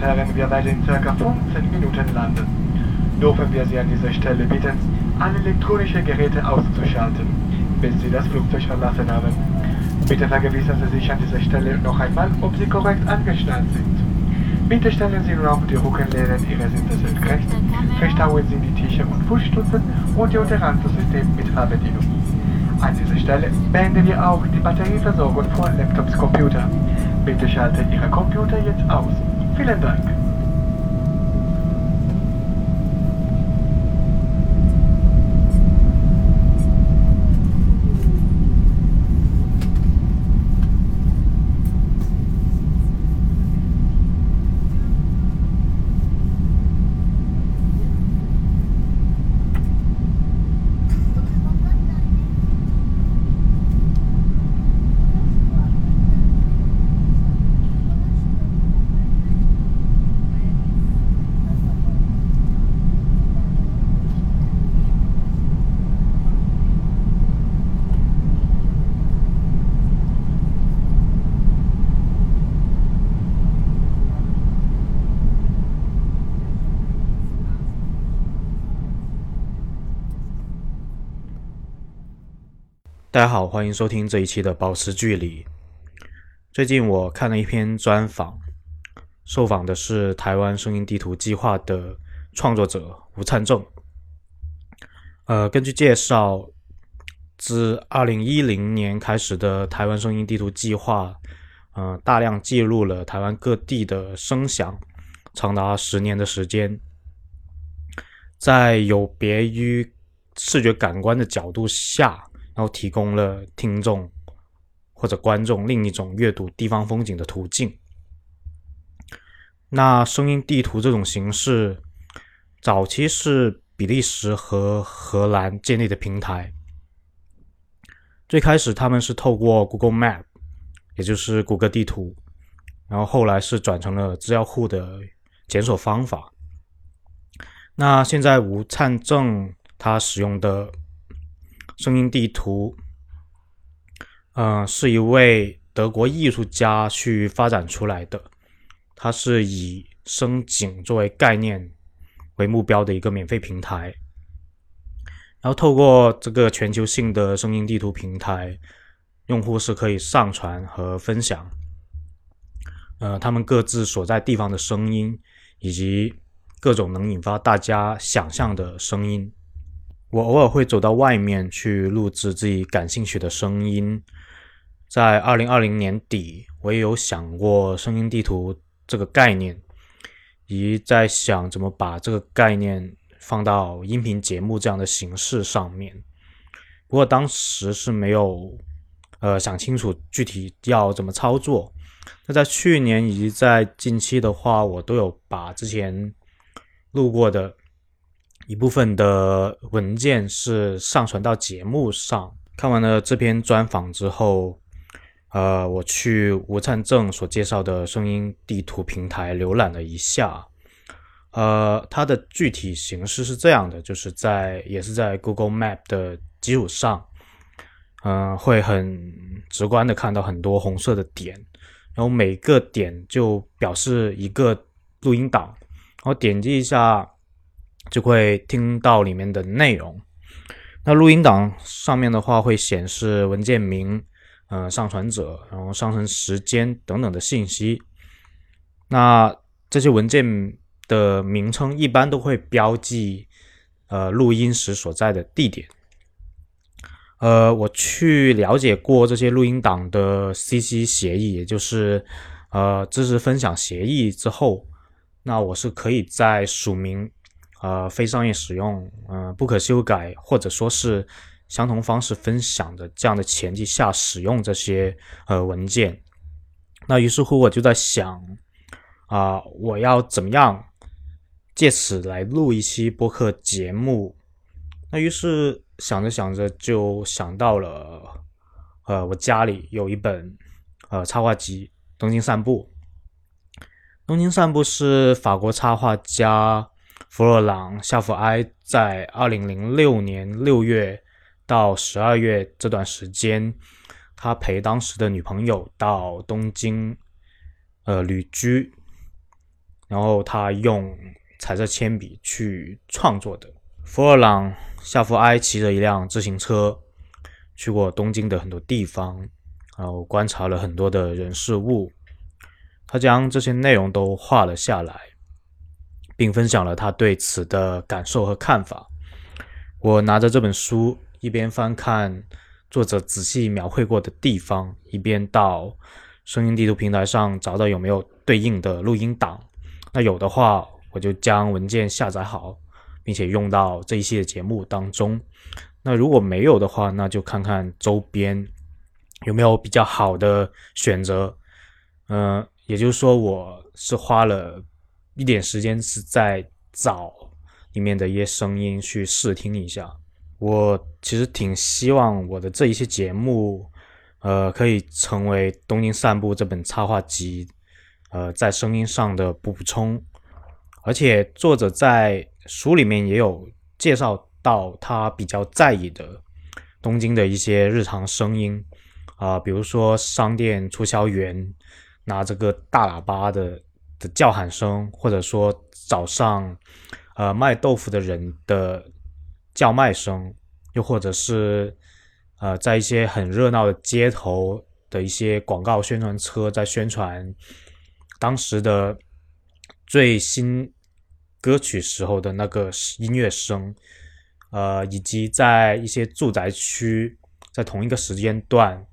Herren, wir werden in circa 15 Minuten landen. Dürfen wir Sie an dieser Stelle bitten, alle elektronischen Geräte auszuschalten, bis Sie das Flugzeug verlassen haben. Bitte vergewissern Sie sich an dieser Stelle noch einmal, ob Sie korrekt angeschnallt sind. Bitte stellen Sie auf die Rückenlehnen Ihrer Sitze senkrecht, verstauen Sie die Tische und Fußstützen und Ihr Unterhaltungssystem mit Fahrbedienung. An dieser Stelle beenden wir auch die Batterieversorgung von Laptops Computer. Bitte schalten Ihre Computer jetzt aus. Vielen Dank. 大家好，欢迎收听这一期的《保持距离》。最近我看了一篇专访，受访的是台湾声音地图计划的创作者吴灿正。呃，根据介绍，自二零一零年开始的台湾声音地图计划，呃，大量记录了台湾各地的声响，长达十年的时间，在有别于视觉感官的角度下。然后提供了听众或者观众另一种阅读地方风景的途径。那声音地图这种形式，早期是比利时和荷兰建立的平台。最开始他们是透过 Google Map，也就是谷歌地图，然后后来是转成了资料库的检索方法。那现在吴灿正他使用的。声音地图，呃，是一位德国艺术家去发展出来的。它是以声景作为概念为目标的一个免费平台。然后透过这个全球性的声音地图平台，用户是可以上传和分享，呃，他们各自所在地方的声音，以及各种能引发大家想象的声音。我偶尔会走到外面去录制自己感兴趣的声音。在二零二零年底，我也有想过声音地图这个概念，以及在想怎么把这个概念放到音频节目这样的形式上面。不过当时是没有呃想清楚具体要怎么操作。那在去年以及在近期的话，我都有把之前录过的。一部分的文件是上传到节目上。看完了这篇专访之后，呃，我去吴灿正所介绍的声音地图平台浏览了一下。呃，它的具体形式是这样的，就是在也是在 Google Map 的基础上，嗯，会很直观的看到很多红色的点，然后每个点就表示一个录音档，然后点击一下。就会听到里面的内容。那录音档上面的话会显示文件名、呃上传者，然后上传时间等等的信息。那这些文件的名称一般都会标记呃录音时所在的地点。呃，我去了解过这些录音档的 CC 协议，也就是呃知识分享协议之后，那我是可以在署名呃非商业使用，嗯不可修改或者说是相同方式分享的这样的前提下使用这些呃文件。那于是乎我就在想啊，我要怎么样借此来录一期播客节目？那于是。想着想着就想到了，呃，我家里有一本呃插画集《东京散步》。《东京散步》是法国插画家弗洛朗·夏弗埃在二零零六年六月到十二月这段时间，他陪当时的女朋友到东京呃旅居，然后他用彩色铅笔去创作的。弗洛朗。夏福埃骑着一辆自行车去过东京的很多地方，然后观察了很多的人事物。他将这些内容都画了下来，并分享了他对此的感受和看法。我拿着这本书，一边翻看作者仔细描绘过的地方，一边到声音地图平台上找到有没有对应的录音档。那有的话，我就将文件下载好。并且用到这一系列节目当中。那如果没有的话，那就看看周边有没有比较好的选择。嗯，也就是说，我是花了一点时间是在找里面的一些声音去试听一下。我其实挺希望我的这一些节目，呃，可以成为《东京散步》这本插画集，呃，在声音上的补充。而且作者在书里面也有介绍到他比较在意的东京的一些日常声音啊，比如说商店促销员拿着个大喇叭的的叫喊声，或者说早上呃卖豆腐的人的叫卖声，又或者是呃在一些很热闹的街头的一些广告宣传车在宣传当时的最新。歌曲时候的那个音乐声，呃，以及在一些住宅区，在同一个时间段，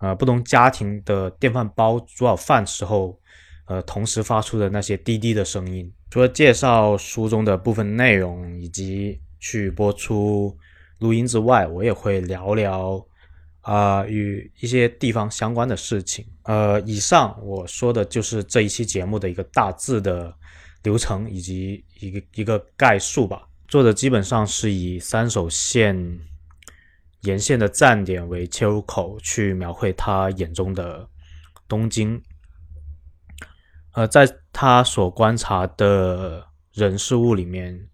呃，不同家庭的电饭煲煮好饭时候，呃，同时发出的那些滴滴的声音。除了介绍书中的部分内容以及去播出录音之外，我也会聊聊啊与一些地方相关的事情。呃，以上我说的就是这一期节目的一个大致的。流程以及一个一个概述吧。作者基本上是以三手线沿线的站点为切入口，去描绘他眼中的东京。呃，在他所观察的人事物里面，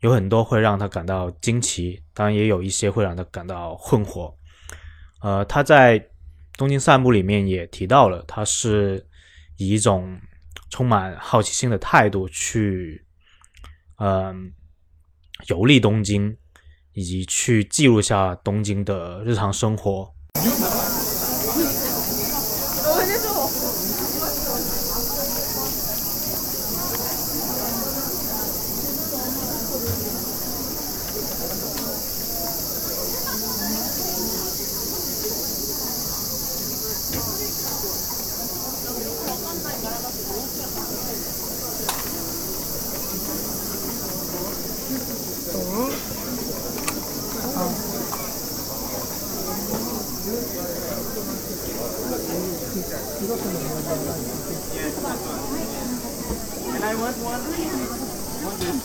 有很多会让他感到惊奇，当然也有一些会让他感到困惑。呃，他在《东京散步》里面也提到了，他是以一种。充满好奇心的态度去，嗯，游历东京，以及去记录下东京的日常生活。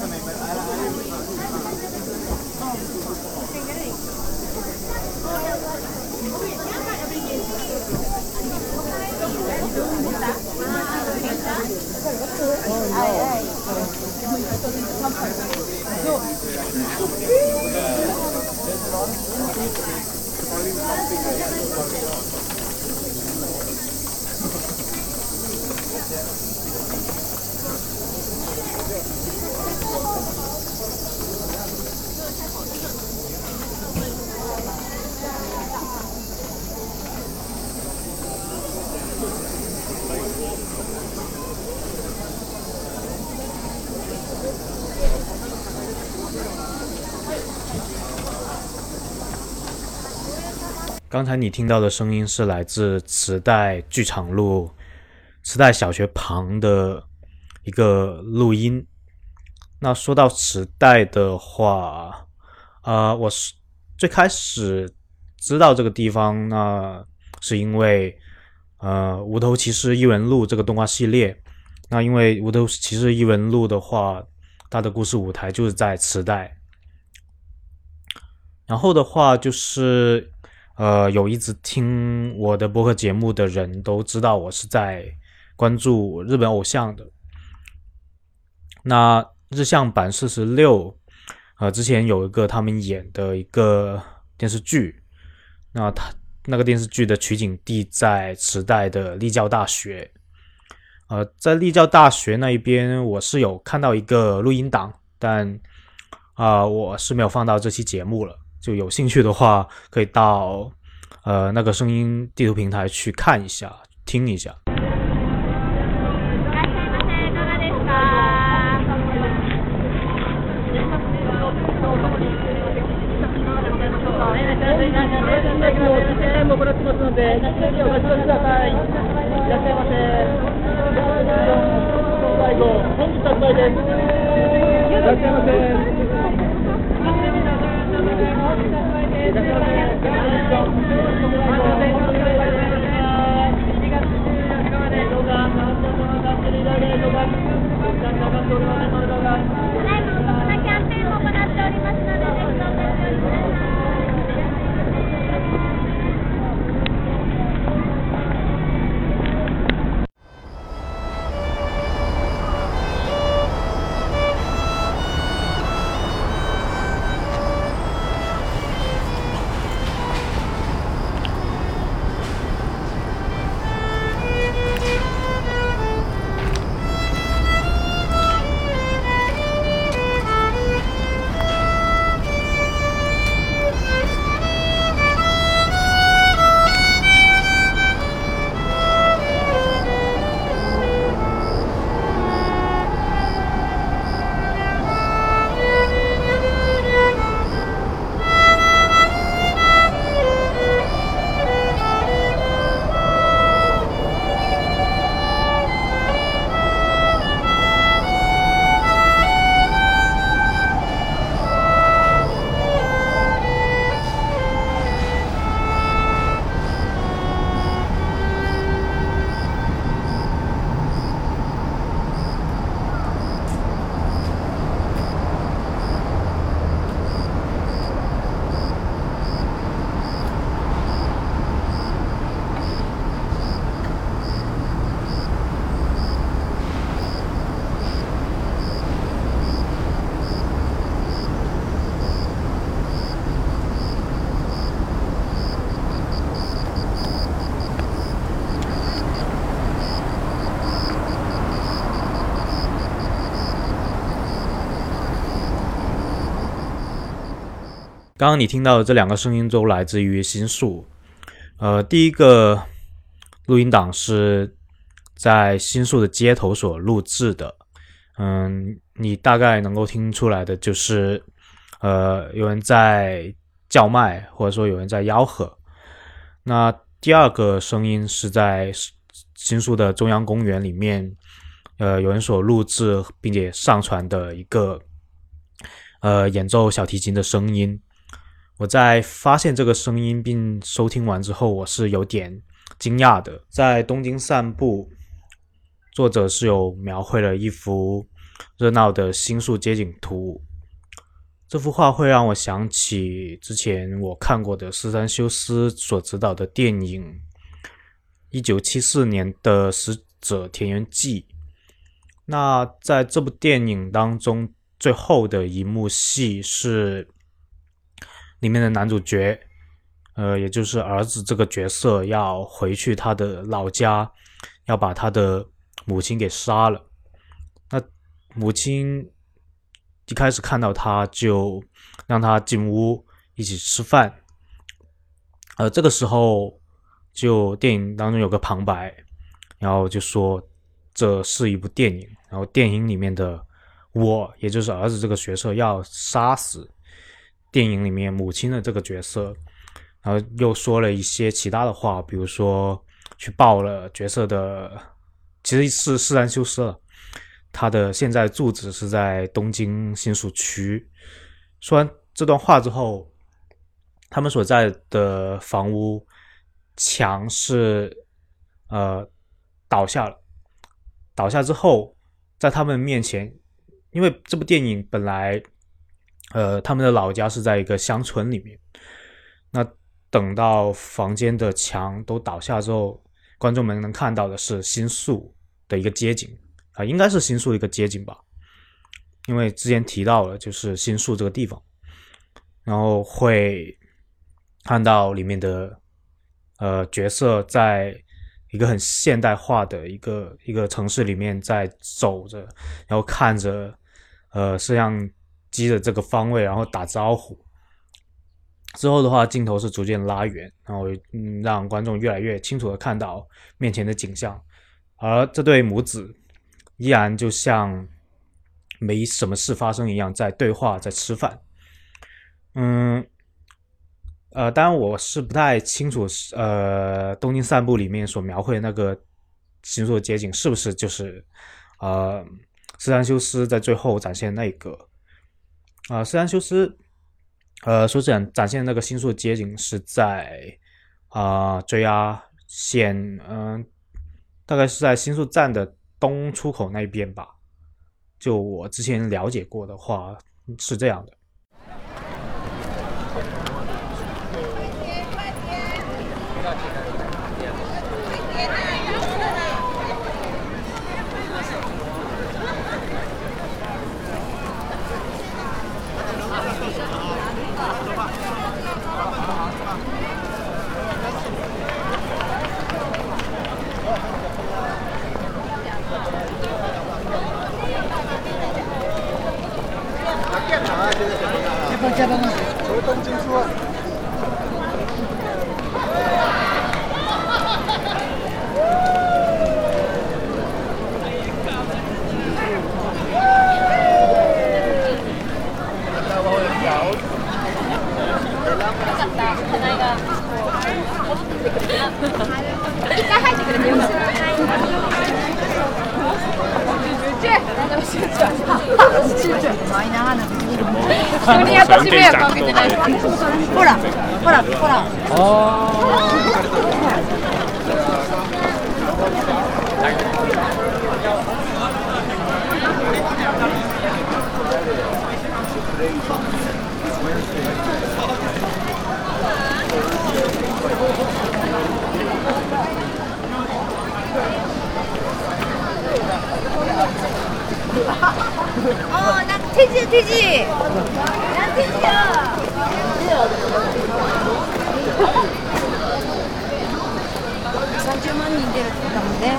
con. 刚才你听到的声音是来自磁带剧场路磁带小学旁的一个录音。那说到磁带的话，啊，我是最开始知道这个地方，那是因为呃《无头骑士异闻录》这个动画系列。那因为《无头骑士异闻录》的话，它的故事舞台就是在磁带。然后的话就是，呃，有一直听我的播客节目的人都知道我是在关注日本偶像的。那日向版四十六，呃，之前有一个他们演的一个电视剧，那他那个电视剧的取景地在池袋的立教大学。呃，在立教大学那一边，我是有看到一个录音档，但啊，我是没有放到这期节目了。就有兴趣的话，可以到呃那个声音地图平台去看一下，听一下。ただいま大なキャンペーンを行っておりますので。刚刚你听到的这两个声音都来自于新宿，呃，第一个录音档是在新宿的街头所录制的，嗯，你大概能够听出来的就是，呃，有人在叫卖，或者说有人在吆喝。那第二个声音是在新宿的中央公园里面，呃，有人所录制并且上传的一个，呃，演奏小提琴的声音。我在发现这个声音并收听完之后，我是有点惊讶的。在东京散步，作者是有描绘了一幅热闹的新宿街景图。这幅画会让我想起之前我看过的四山修斯所指导的电影，一九七四年的《死者田园记》。那在这部电影当中，最后的一幕戏是。里面的男主角，呃，也就是儿子这个角色，要回去他的老家，要把他的母亲给杀了。那母亲一开始看到他就让他进屋一起吃饭。呃，这个时候就电影当中有个旁白，然后就说这是一部电影，然后电影里面的我，也就是儿子这个角色要杀死。电影里面母亲的这个角色，然后又说了一些其他的话，比如说去报了角色的，其实是释然修斯了。他的现在住址是在东京新宿区。说完这段话之后，他们所在的房屋墙是呃倒下了。倒下之后，在他们面前，因为这部电影本来呃他们的老家是在一个乡村里面，那等到房间的墙都倒下之后，观众们能看到的是新宿的一个街景。啊，应该是新宿的一个街景吧，因为之前提到了，就是新宿这个地方，然后会看到里面的呃角色在一个很现代化的一个一个城市里面在走着，然后看着呃摄像机的这个方位，然后打招呼。之后的话，镜头是逐渐拉远，然后嗯让观众越来越清楚的看到面前的景象，而这对母子。依然就像没什么事发生一样，在对话，在吃饭。嗯，呃，当然我是不太清楚，呃，《东京散步》里面所描绘的那个新宿的街景是不是就是呃，斯丹修斯在最后展现那个啊，斯兰修斯呃所展展现的那个新宿街景是在啊追压线，嗯，大概是在新宿站的。东出口那边吧，就我之前了解过的话是这样的。マイナー 私ほらほらほら。 어, 난 돼지 야, 돼 지. 난 돼지 야. 상주만 이제 가는 데. 네.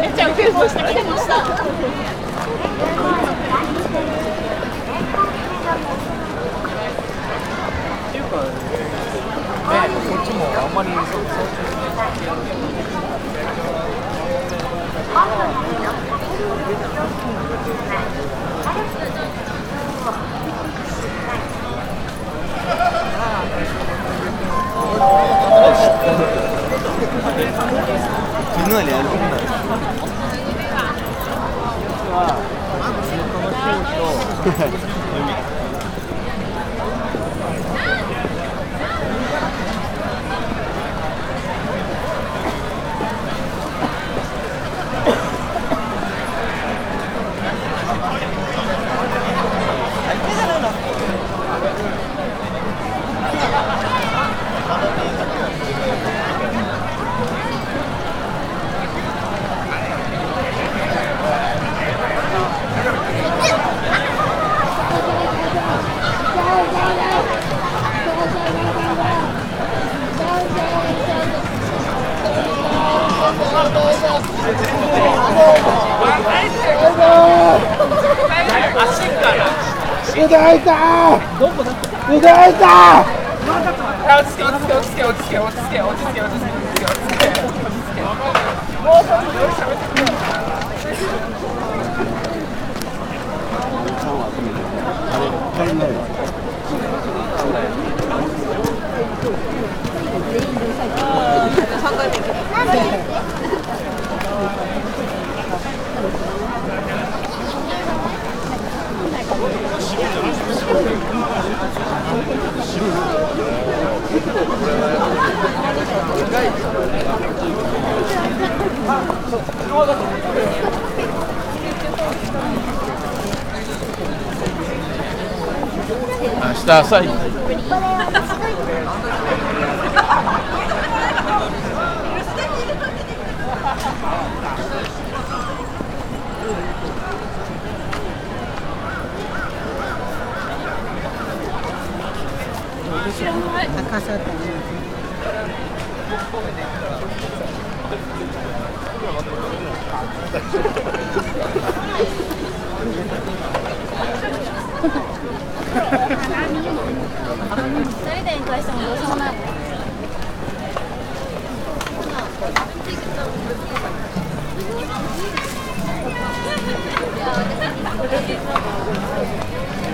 めっちゃウケるそうしたけそれでに返してもどうしようもないもん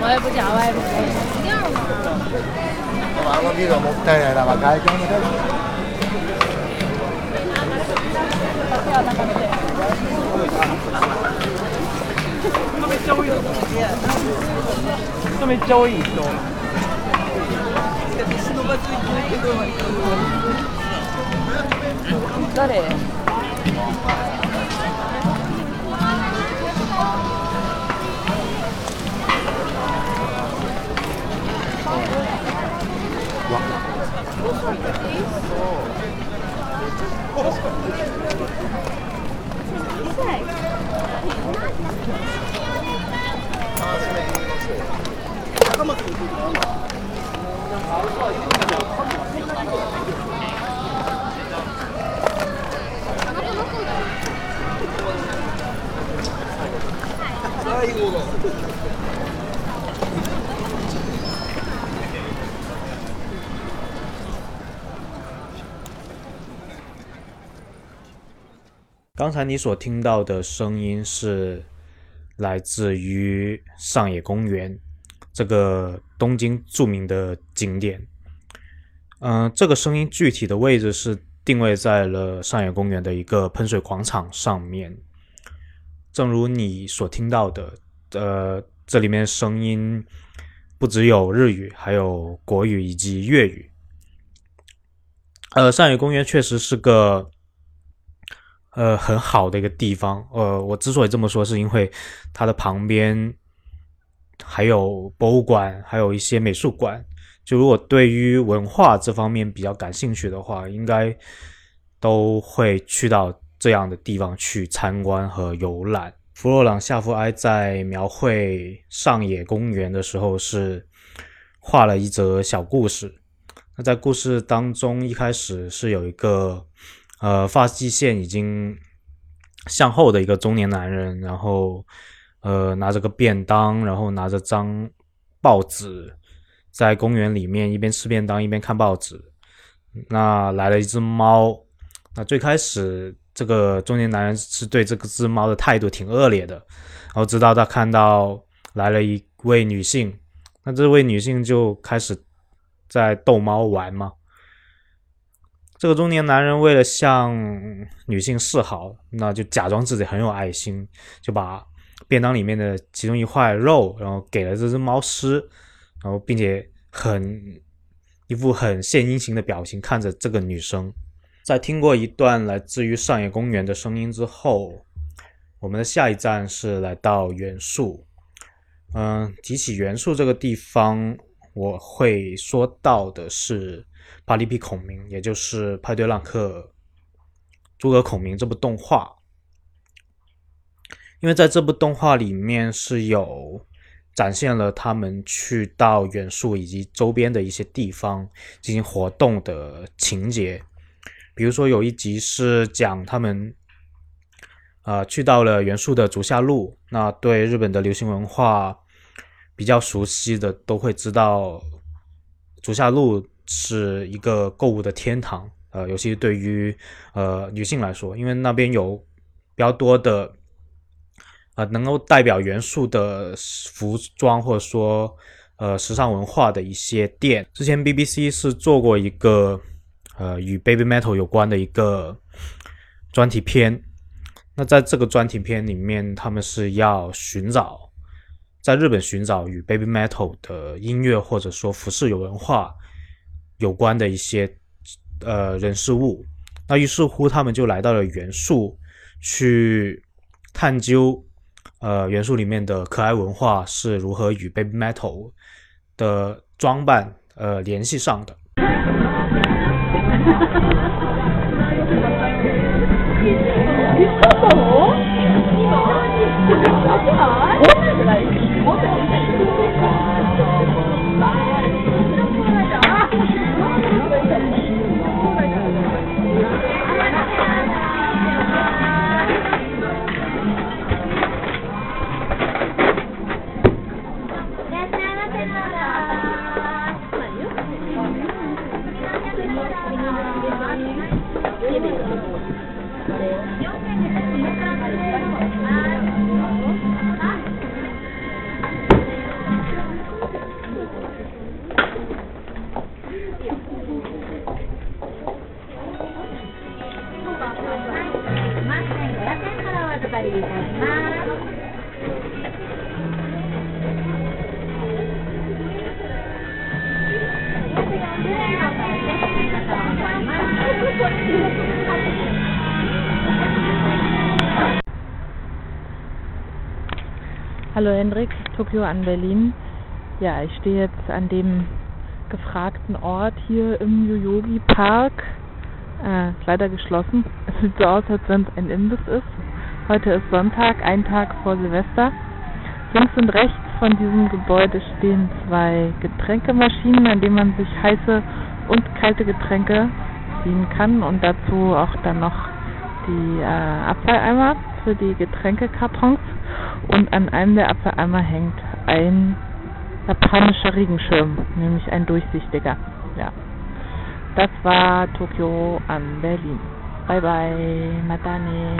我也不讲，我也不あのビルはもったいないな、まあ、外観も大丈夫人めっちゃ多い人。誰？最後の。刚才你所听到的声音是来自于上野公园这个东京著名的景点。嗯、这个声音具体的位置是定位在了上野公园的一个喷水广场上面。正如你所听到的，呃，这里面声音不只有日语，还有国语以及粤语。呃，上野公园确实是个呃很好的一个地方。呃，我之所以这么说，是因为它的旁边还有博物馆，还有一些美术馆。就如果对于文化这方面比较感兴趣的话，应该都会去到这样的地方去参观和游览。弗洛朗夏夫埃在描绘上野公园的时候是画了一则小故事。那在故事当中，一开始是有一个呃发际线已经向后的一个中年男人，然后呃拿着个便当，然后拿着张报纸，在公园里面一边吃便当一边看报纸。那来了一只猫，那最开始这个中年男人是对这个只猫的态度挺恶劣的，然后直到他看到来了一位女性，那这位女性就开始在逗猫玩嘛。这个中年男人为了向女性示好，那就假装自己很有爱心，就把便当里面的其中一块肉，然后给了这只猫吃，然后并且很一副很献殷勤的表情看着这个女生。在听过一段来自于上野公园的声音之后，我们的下一站是来到元素。嗯，提起元素这个地方，我会说到的是巴黎皮孔明，也就是派对浪客诸葛孔明这部动画。因为在这部动画里面是有展现了他们去到元素以及周边的一些地方进行活动的情节。比如说有一集是讲他们，呃，去到了元素的足下路。那对日本的流行文化比较熟悉的都会知道，足下路是一个购物的天堂，呃，尤其对于呃女性来说，因为那边有比较多的呃能够代表元素的服装或者说呃时尚文化的一些店。之前 BBC 是做过一个呃与 Baby Metal 有关的一个专题片，那在这个专题片里面，他们是要寻找。在日本寻找与 Baby Metal 的音乐或者说服饰有文化有关的一些呃人事物，那于是乎他们就来到了元素去探究，呃元素里面的可爱文化是如何与 Baby Metal 的装扮呃联系上的。Hallo Hendrik, Tokio an Berlin. Ja, ich stehe jetzt an dem gefragten Ort hier im Yoyogi Park. Äh, ist leider geschlossen. Es sieht so aus, als wenn es ein Imbiss ist. Heute ist Sonntag, ein Tag vor Silvester. Links und rechts von diesem Gebäude stehen zwei Getränkemaschinen, an denen man sich heiße und kalte Getränke ziehen kann und dazu auch dann noch die äh, Abfalleimer für die Getränkekartons und an einem der Abfalleimer hängt ein japanischer Regenschirm, nämlich ein durchsichtiger. Ja. Das war Tokio an Berlin. Bye bye, Matane.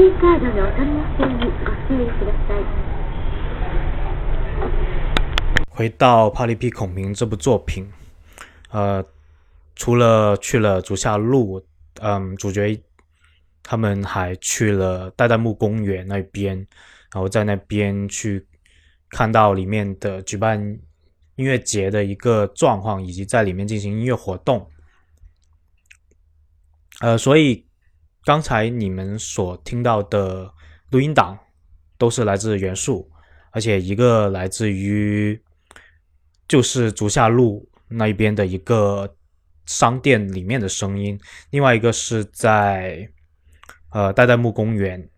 い IC カードのお取り寄せにご注意ください回到《帕里皮孔明》这部作品，呃，除了去了竹下路，嗯，主角他们还去了代代木公园那边，然后在那边去看到里面的举办音乐节的一个状况，以及在里面进行音乐活动。呃，所以 刚才你们所听到的录音档都是来自元素，而且一个来自于就是竹下路那一边的一个商店里面的声音，另外一个是在呃代代木公园。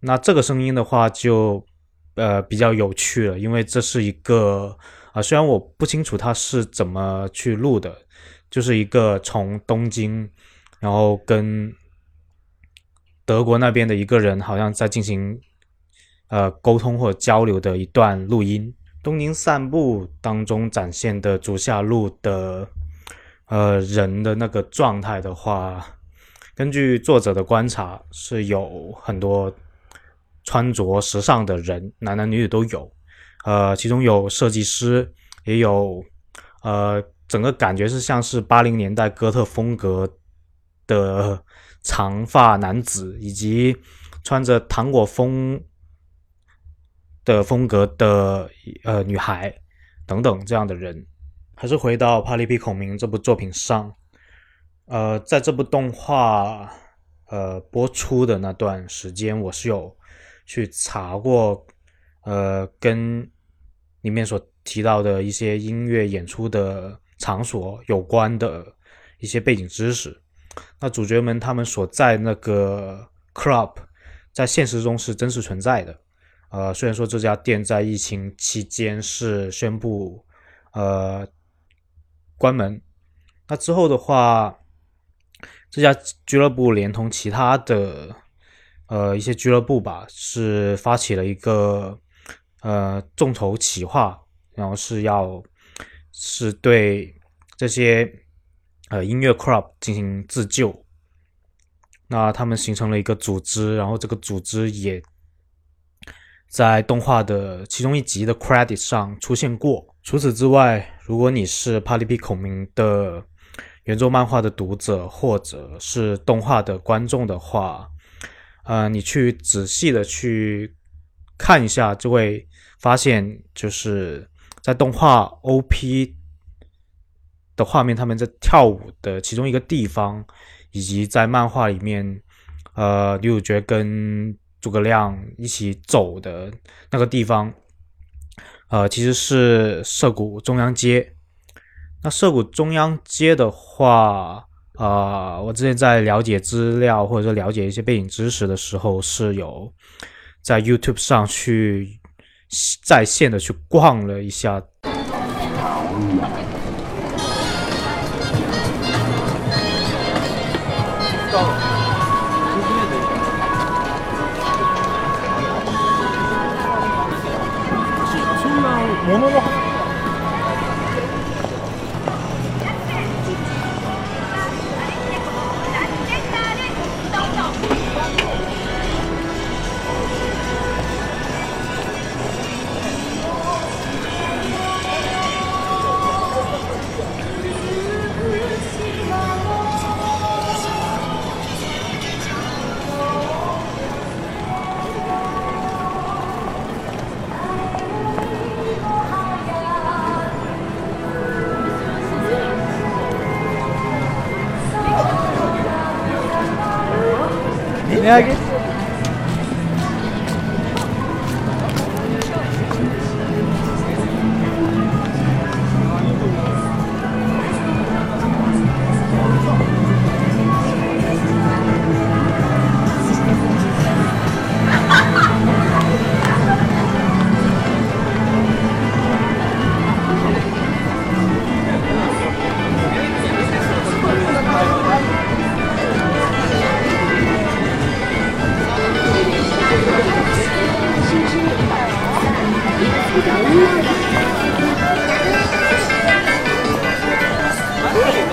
那这个声音的话就呃比较有趣了，因为这是一个啊、虽然我不清楚它是怎么去录的，就是一个从东京，然后跟德国那边的一个人好像在进行呃沟通或交流的一段录音。东京散步当中展现的竹下路的呃人的那个状态的话，根据作者的观察，是有很多穿着时尚的人，男男女女都有。呃，其中有设计师，也有呃，整个感觉是像是八零年代哥特风格的长发男子，以及穿着糖果风的风格的呃女孩等等这样的人。还是回到《帕利皮孔明》这部作品上，呃，在这部动画呃播出的那段时间，我是有去查过，呃，跟里面所提到的一些音乐演出的场所有关的一些背景知识。那主角们他们所在那个 club，在现实中是真实存在的。呃，虽然说这家店在疫情期间是宣布呃关门，那之后的话，这家俱乐部连同其他的呃一些俱乐部吧，是发起了一个呃众筹企划，然后是要是对这些呃音乐 club 进行自救。那他们形成了一个组织，然后这个组织也。在动画的其中一集的 credit 上出现过。除此之外，如果你是《帕利皮孔明》的原作漫画的读者，或者是动画的观众的话，呃，你去仔细的去看一下，就会发现，就是在动画 OP 的画面，他们在跳舞的其中一个地方，以及在漫画里面，呃，女主角跟诸葛亮一起走的那个地方，呃，其实是涩谷中央街。那涩谷中央街的话，呃，我之前在了解资料或者说了解一些背景知识的时候，是有在 YouTube 上去在线的去逛了一下。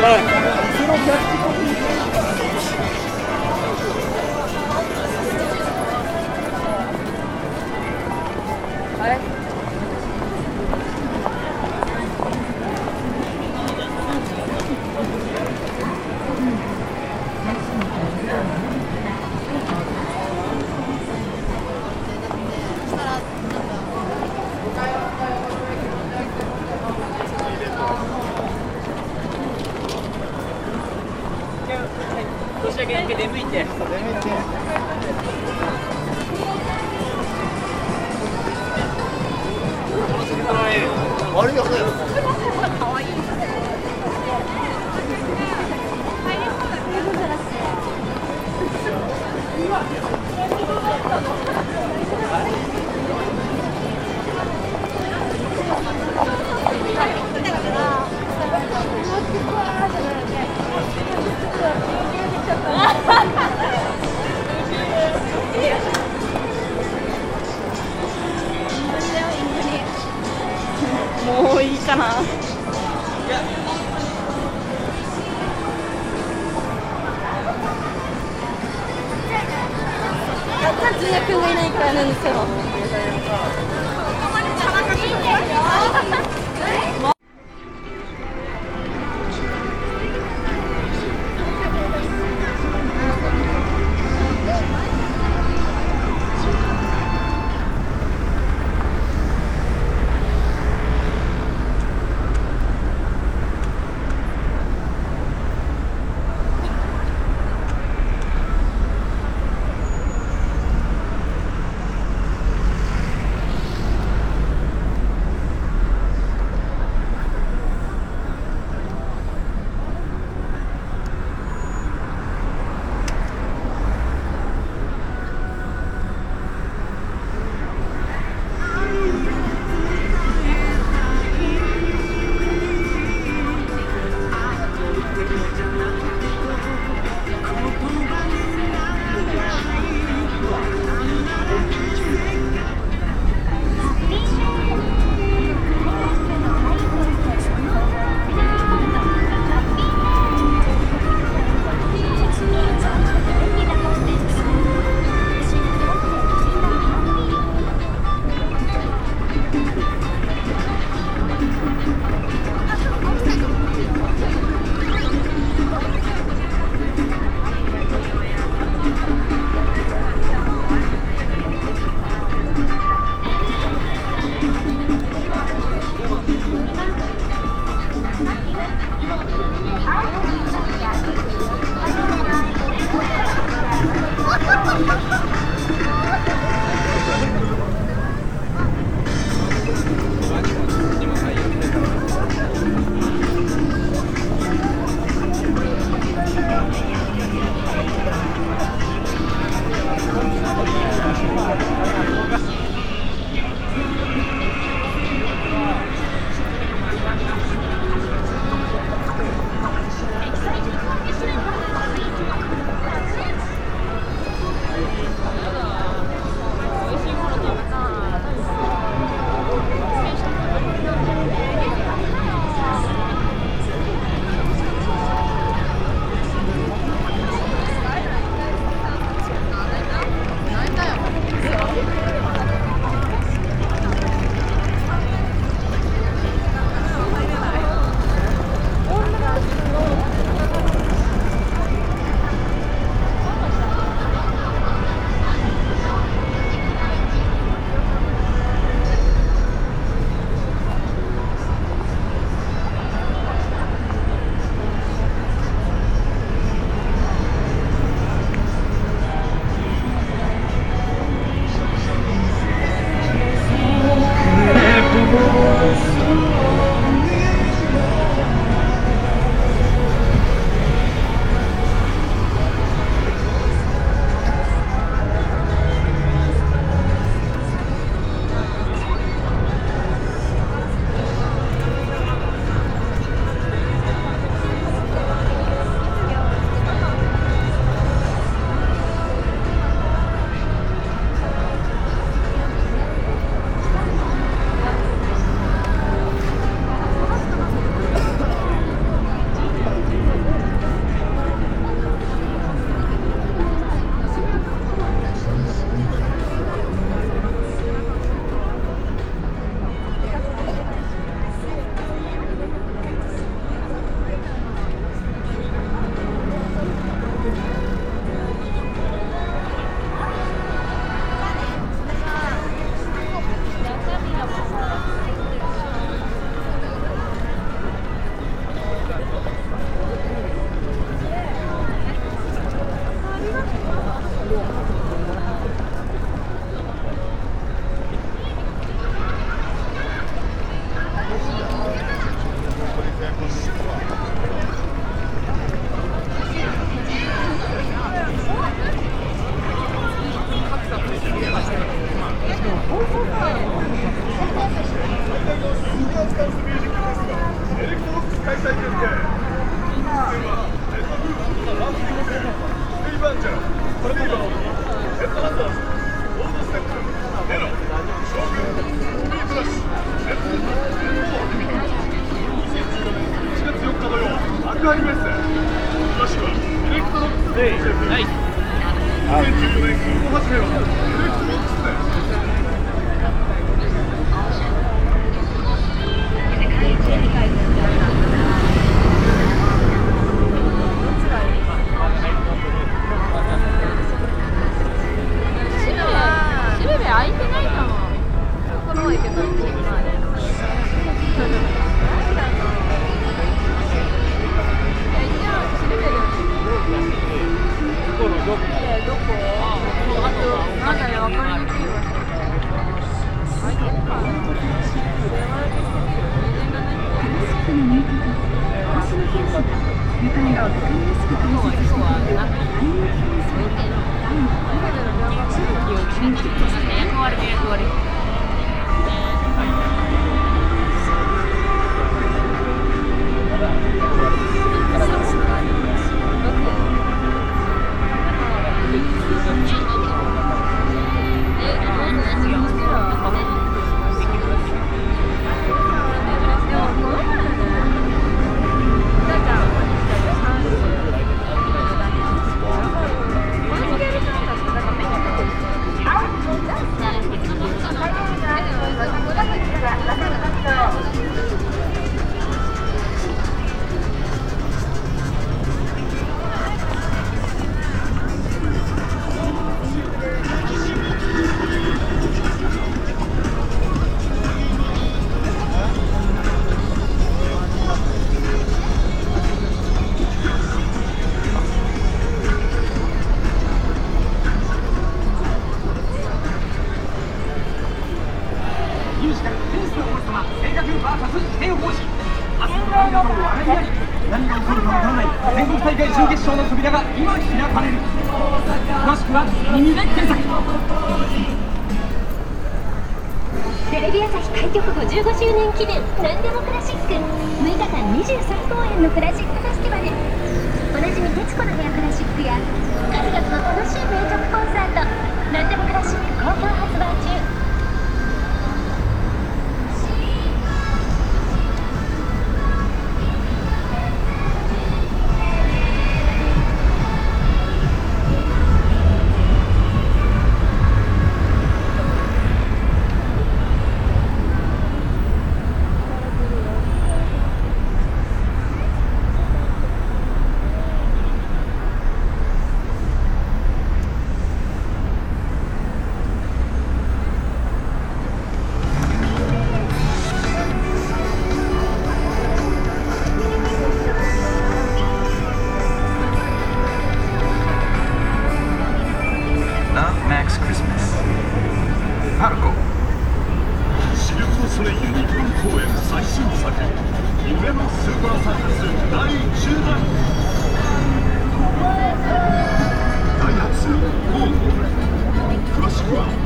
年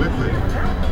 quickly.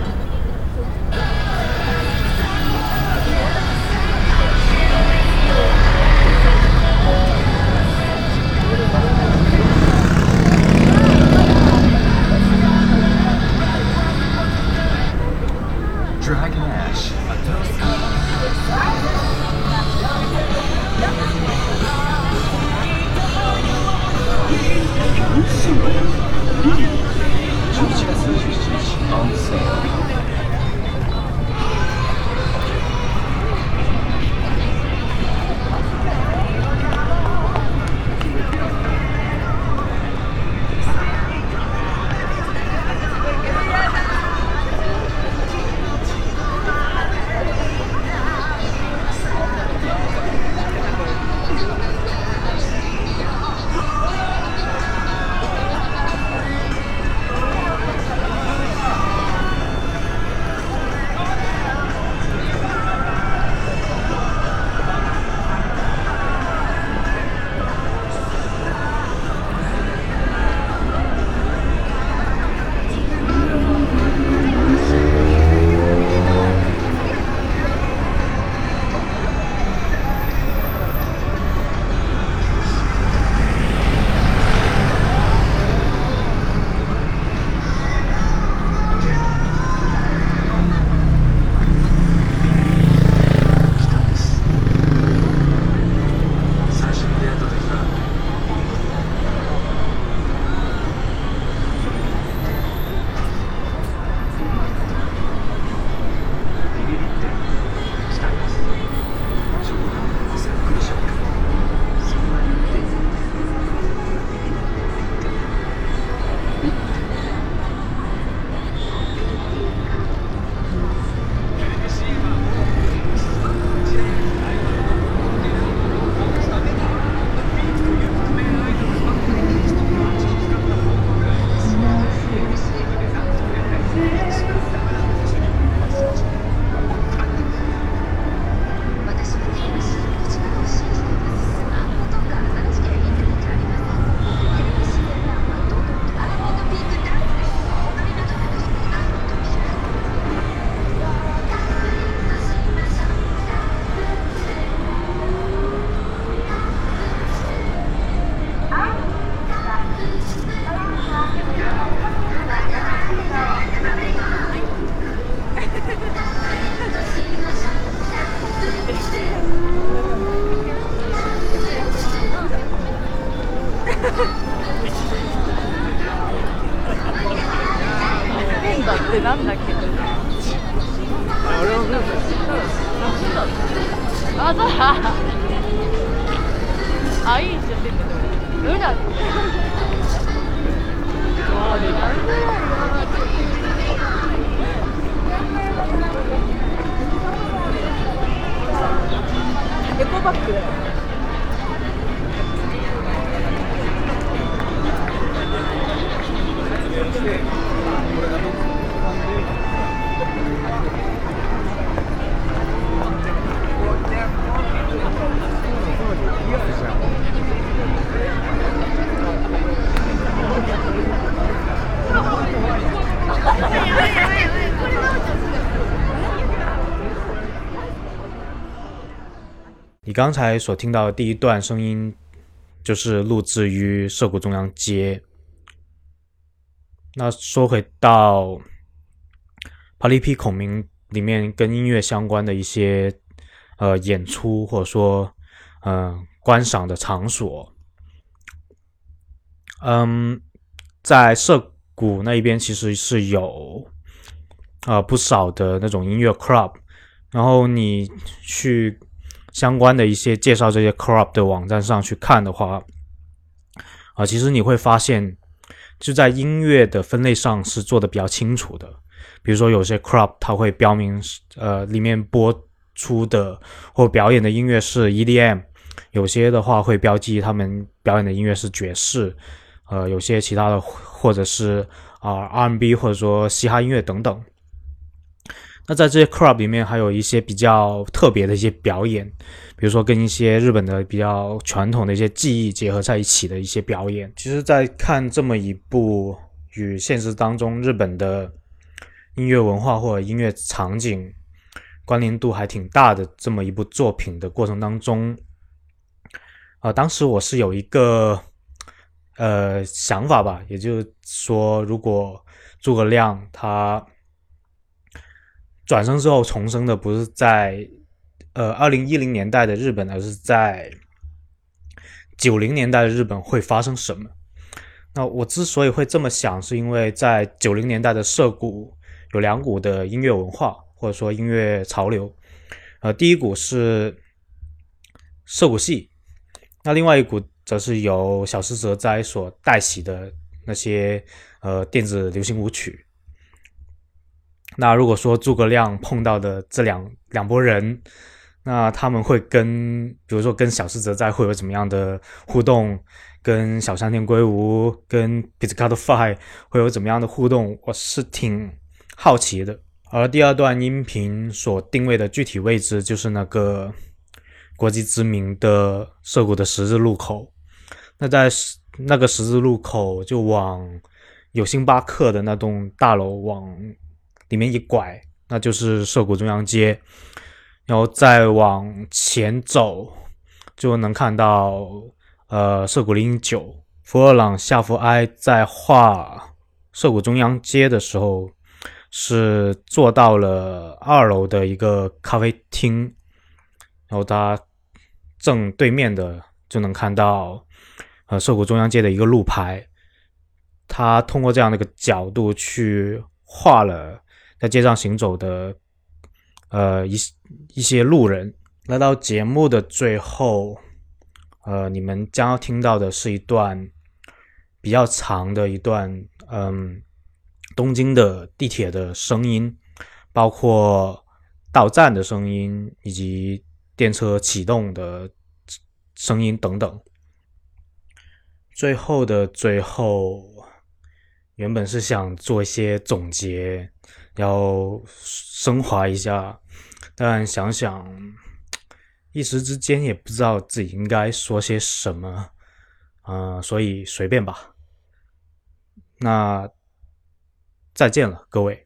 刚才所听到的第一段声音，就是录制于涩谷中央街。那说回到《帕里皮孔明》里面跟音乐相关的一些呃演出，或者说呃观赏的场所，嗯，在涩谷那一边其实是有呃不少的那种音乐 club，然后你去。相关的一些介绍这些 club 的网站上去看的话，啊，其实你会发现，就在音乐的分类上是做的比较清楚的。比如说，有些 club 它会标明，呃，里面播出的或表演的音乐是 EDM，有些的话会标记他们表演的音乐是爵士，呃，有些其他的或者是啊 R&B 或者说嘻哈音乐等等。那在这些 club 里面，还有一些比较特别的一些表演，比如说跟一些日本的比较传统的一些技艺结合在一起的一些表演。其实，在看这么一部与现实当中日本的音乐文化或者音乐场景关联度还挺大的这么一部作品的过程当中，啊，当时我是有一个呃想法吧，也就是说，如果诸葛亮他。转生之后重生的不是在呃二零一零年代的日本，而是在九零年代的日本会发生什么？那我之所以会这么想，是因为在九零年代的涩谷有两股的音乐文化或者说音乐潮流，呃，第一股是涩谷系，那另外一股则是由小室哲哉所带起的那些呃电子流行舞曲。那如果说诸葛亮碰到的这两两拨人，那他们会跟，比如说跟小室哲在会有怎么样的互动？跟小山田圭吾、跟 p i z z c a t o Five 会有怎么样的互动？我是挺好奇的。而第二段音频所定位的具体位置，就是那个国际知名的涩谷的十字路口。那在那个十字路口，就往有星巴克的那栋大楼往。里面一拐，那就是涩谷中央街，然后再往前走，就能看到呃涩谷零九。福尔朗夏福埃在画涩谷中央街的时候，是坐到了二楼的一个咖啡厅，然后他正对面的就能看到呃涩谷中央街的一个路牌，他通过这样的一个角度去画了。在街上行走的，呃，一一些路人来到节目的最后，呃，你们将要听到的是一段比较长的一段，嗯，东京的地铁的声音，包括到站的声音以及电车启动的声音等等。最后的最后，原本是想做一些总结。要升华一下，但想想一时之间也不知道自己应该说些什么，啊，所以随便吧。那再见了，各位。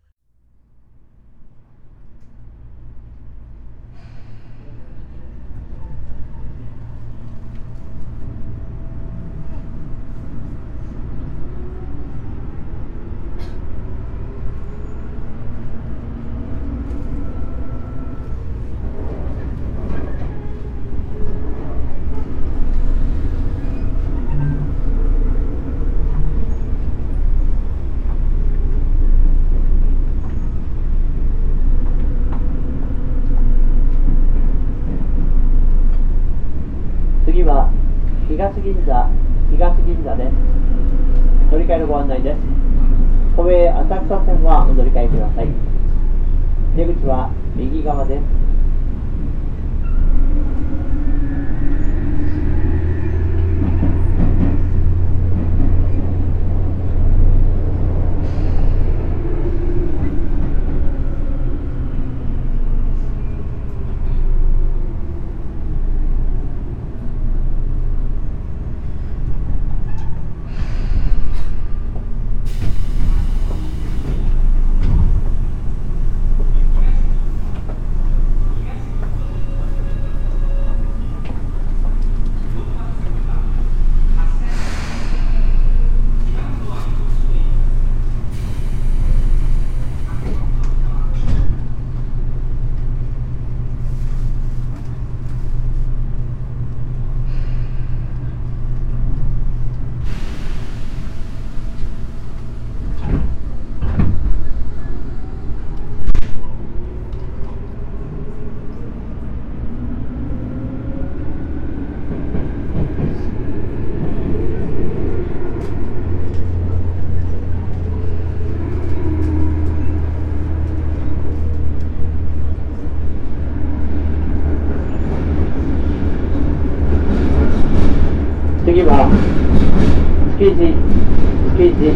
9時、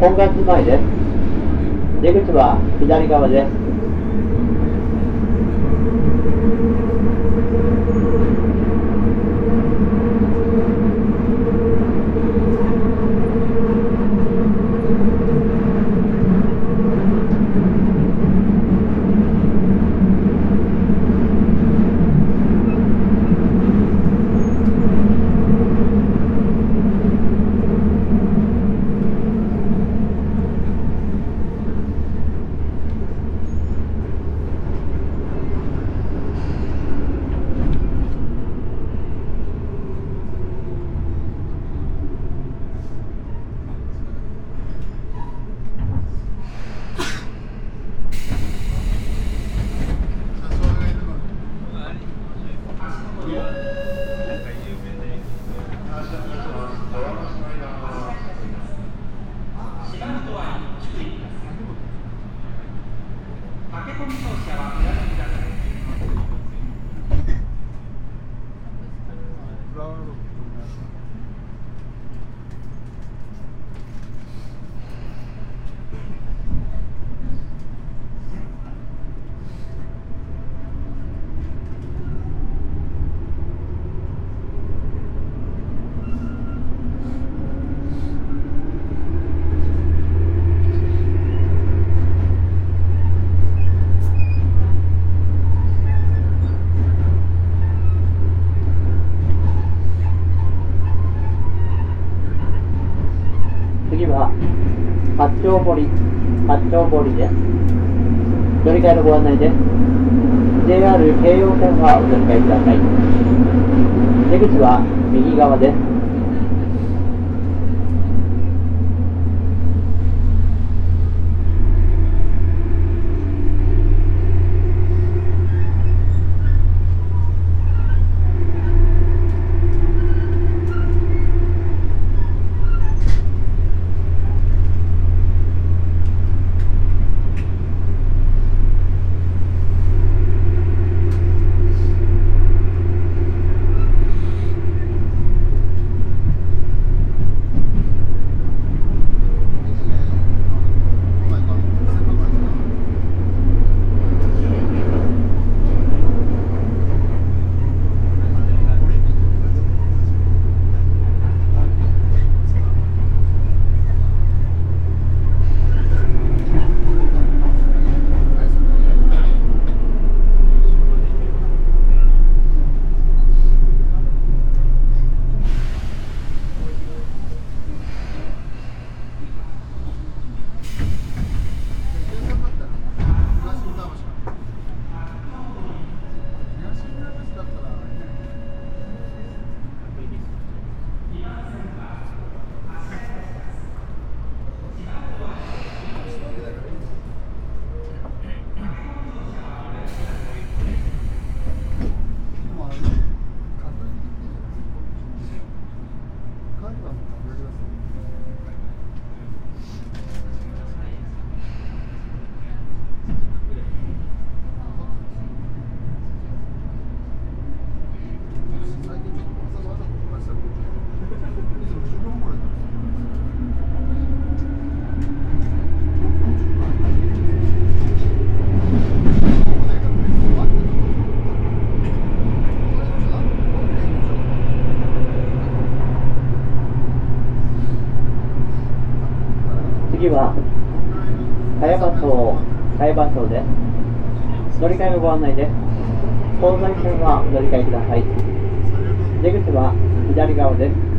本願前です。出口は左側です。por día 次は、茅場町、茅場町です。乗り換えのご案内です。東西線はお乗り換えください。出口は左側です。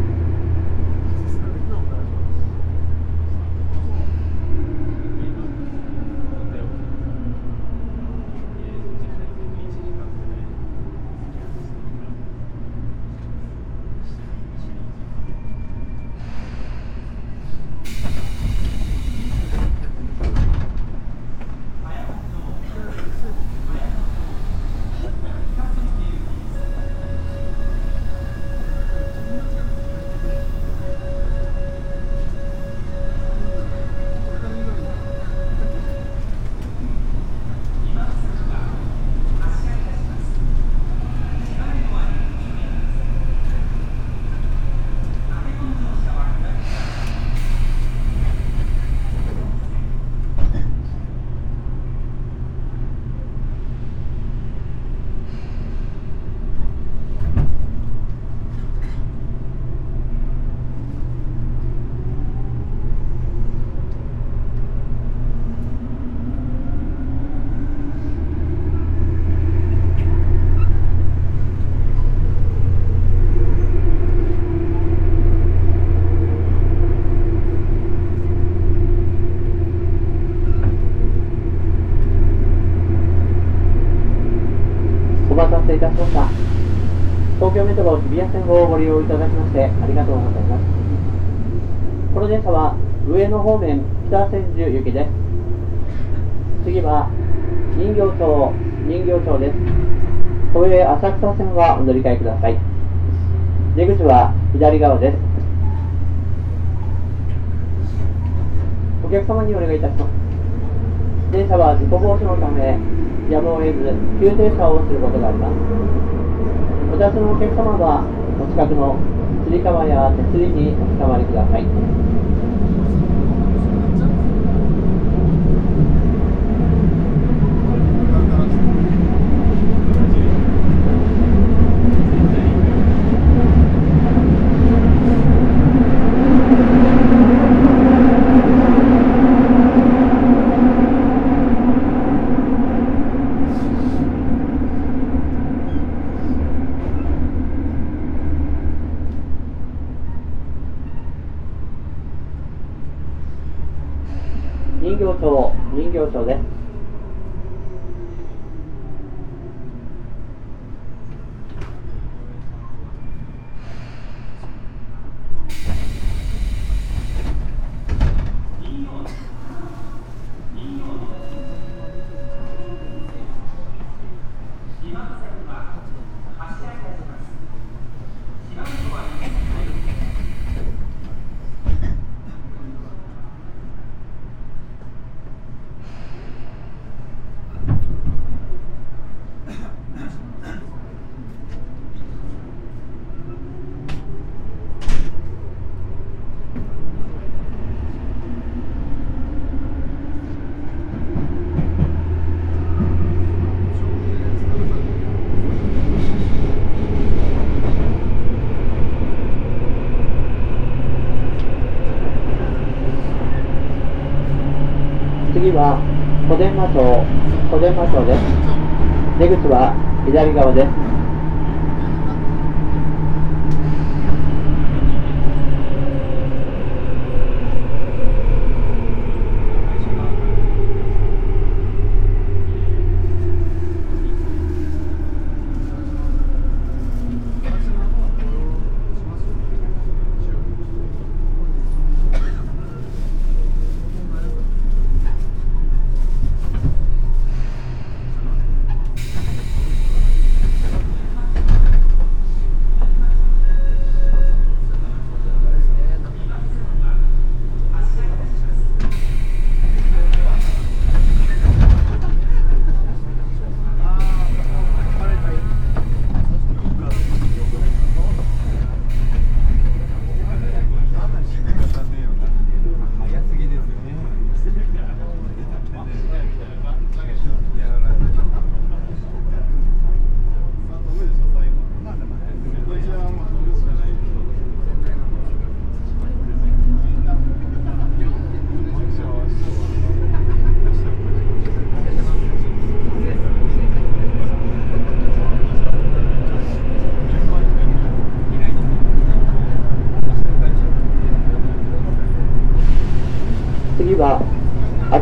お待たせいたしました。東京メトロ日比谷線をご利用いただきましてありがとうございます。この電車は上野方面北千住行きです。次は人形町、人形町です。都営浅草線はお乗り換えください。出口は左側です。お客様にお願いいたします。電車は事故防止のため、やむを得ず急停車をすることがあります。お立ちのお客様は、お近くのつり革や手すりにおつかまりください。人形町、人形町です。次は小伝馬町、小伝馬町です。出口は左側です。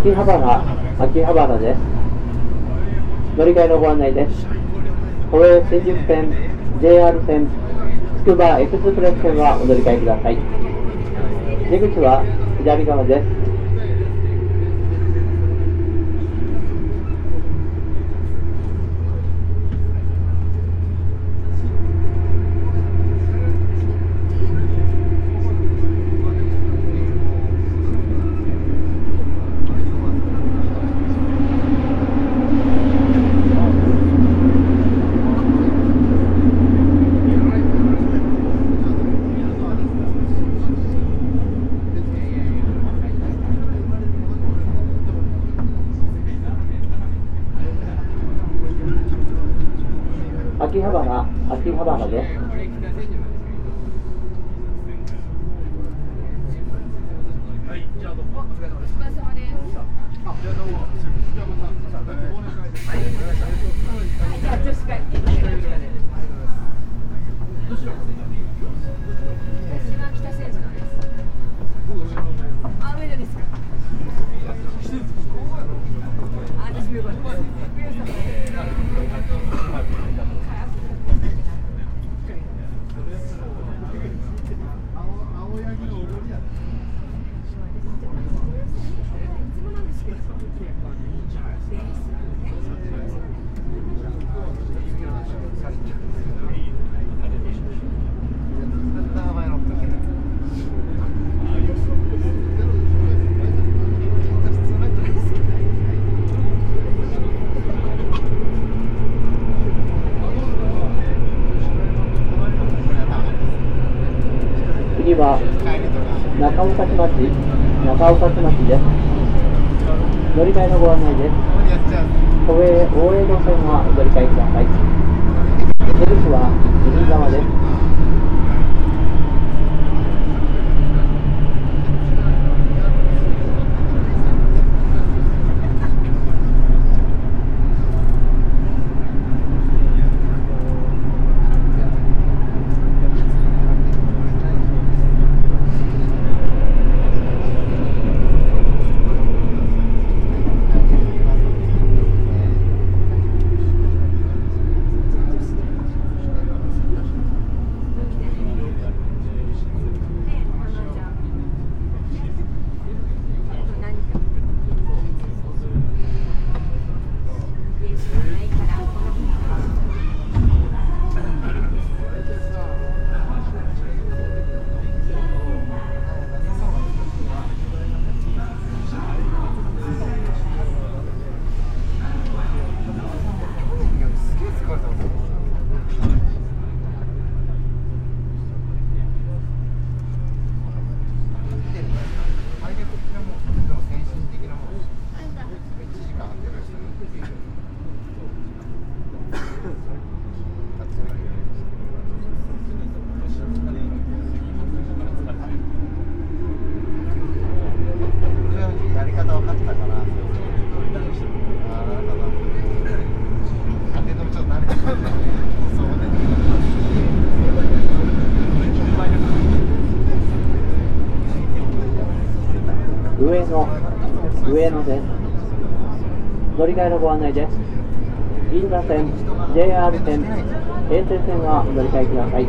秋葉原、秋葉原です。乗り換えのご案内です。都営新宿線、JR 線、つくばエクスプレス線はお乗り換えください。出口は左側です。崎町、中尾崎町です。乗り換えのご案内です。都営大江戸線はお乗り換えください。出口は右側です。の、上野です。乗り換えのご案内です。銀座線、JR 線、平成線はお乗り換えください。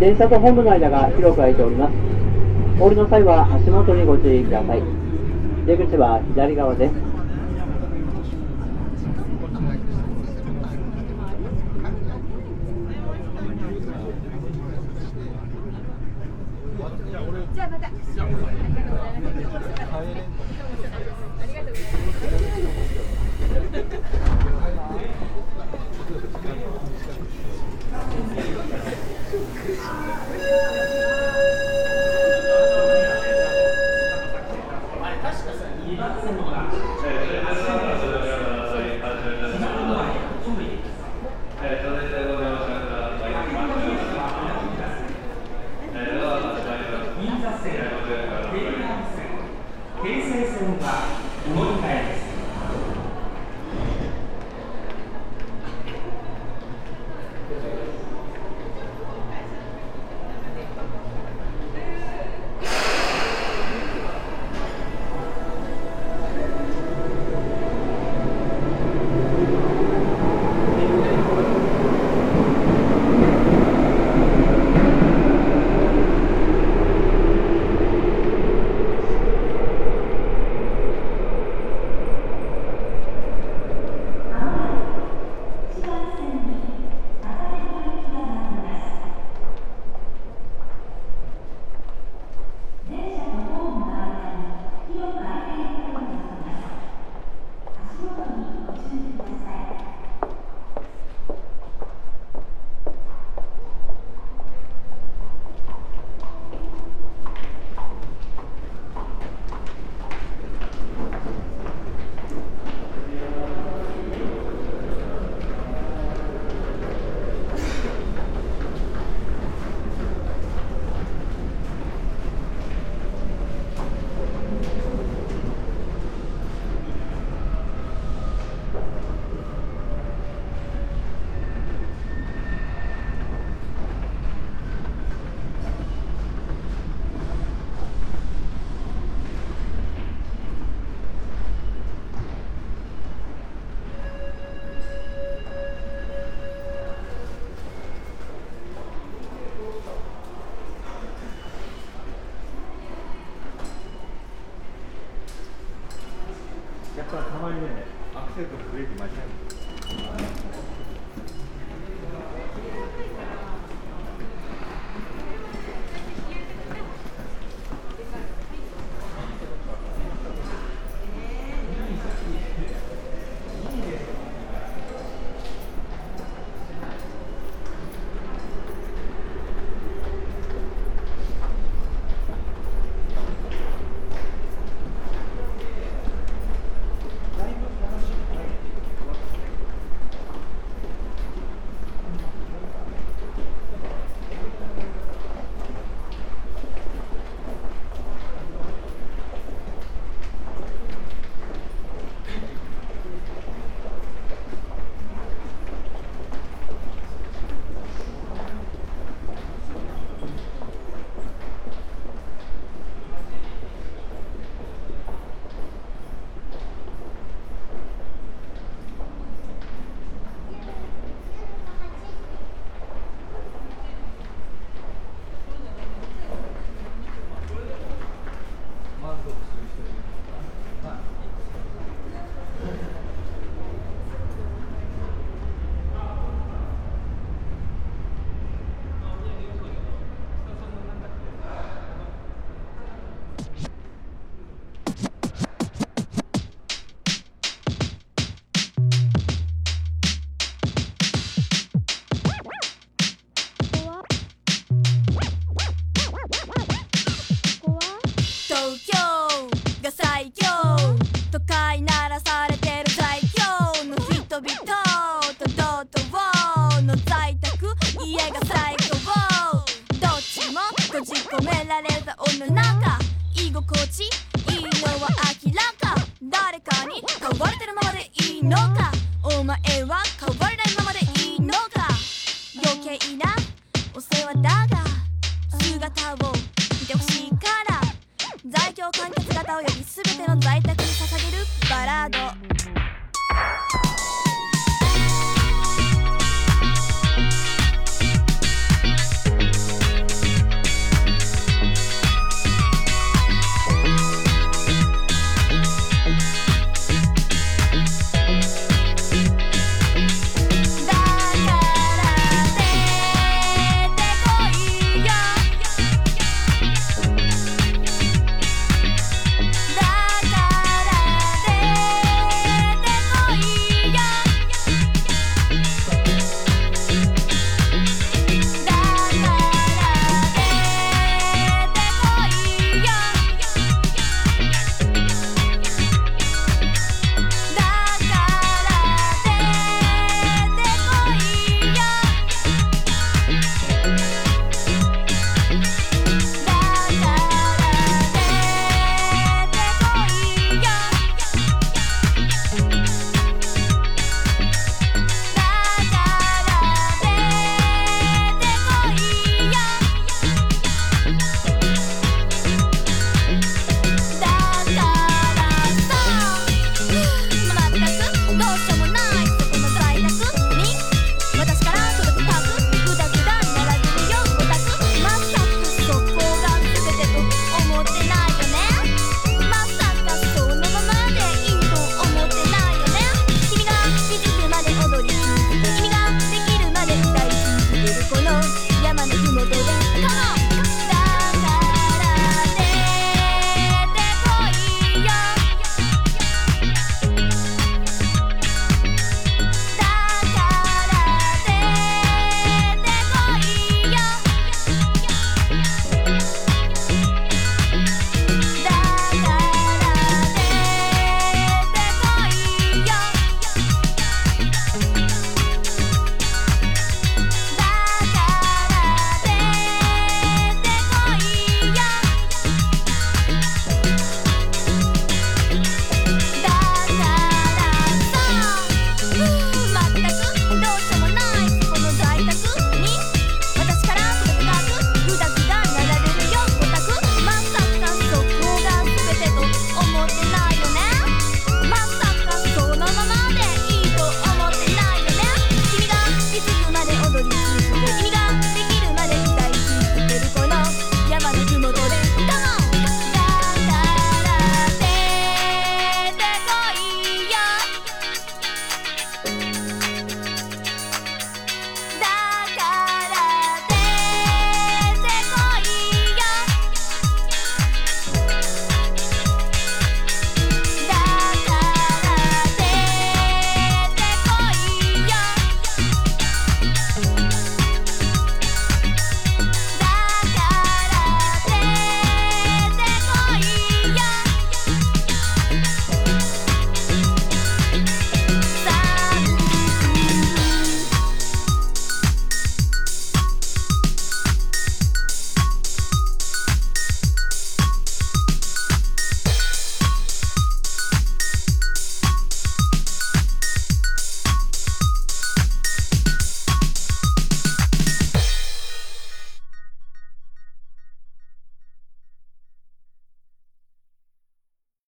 電車と本部の間が広く空いております。お降りの際は足元にご注意ください。出口は左側です。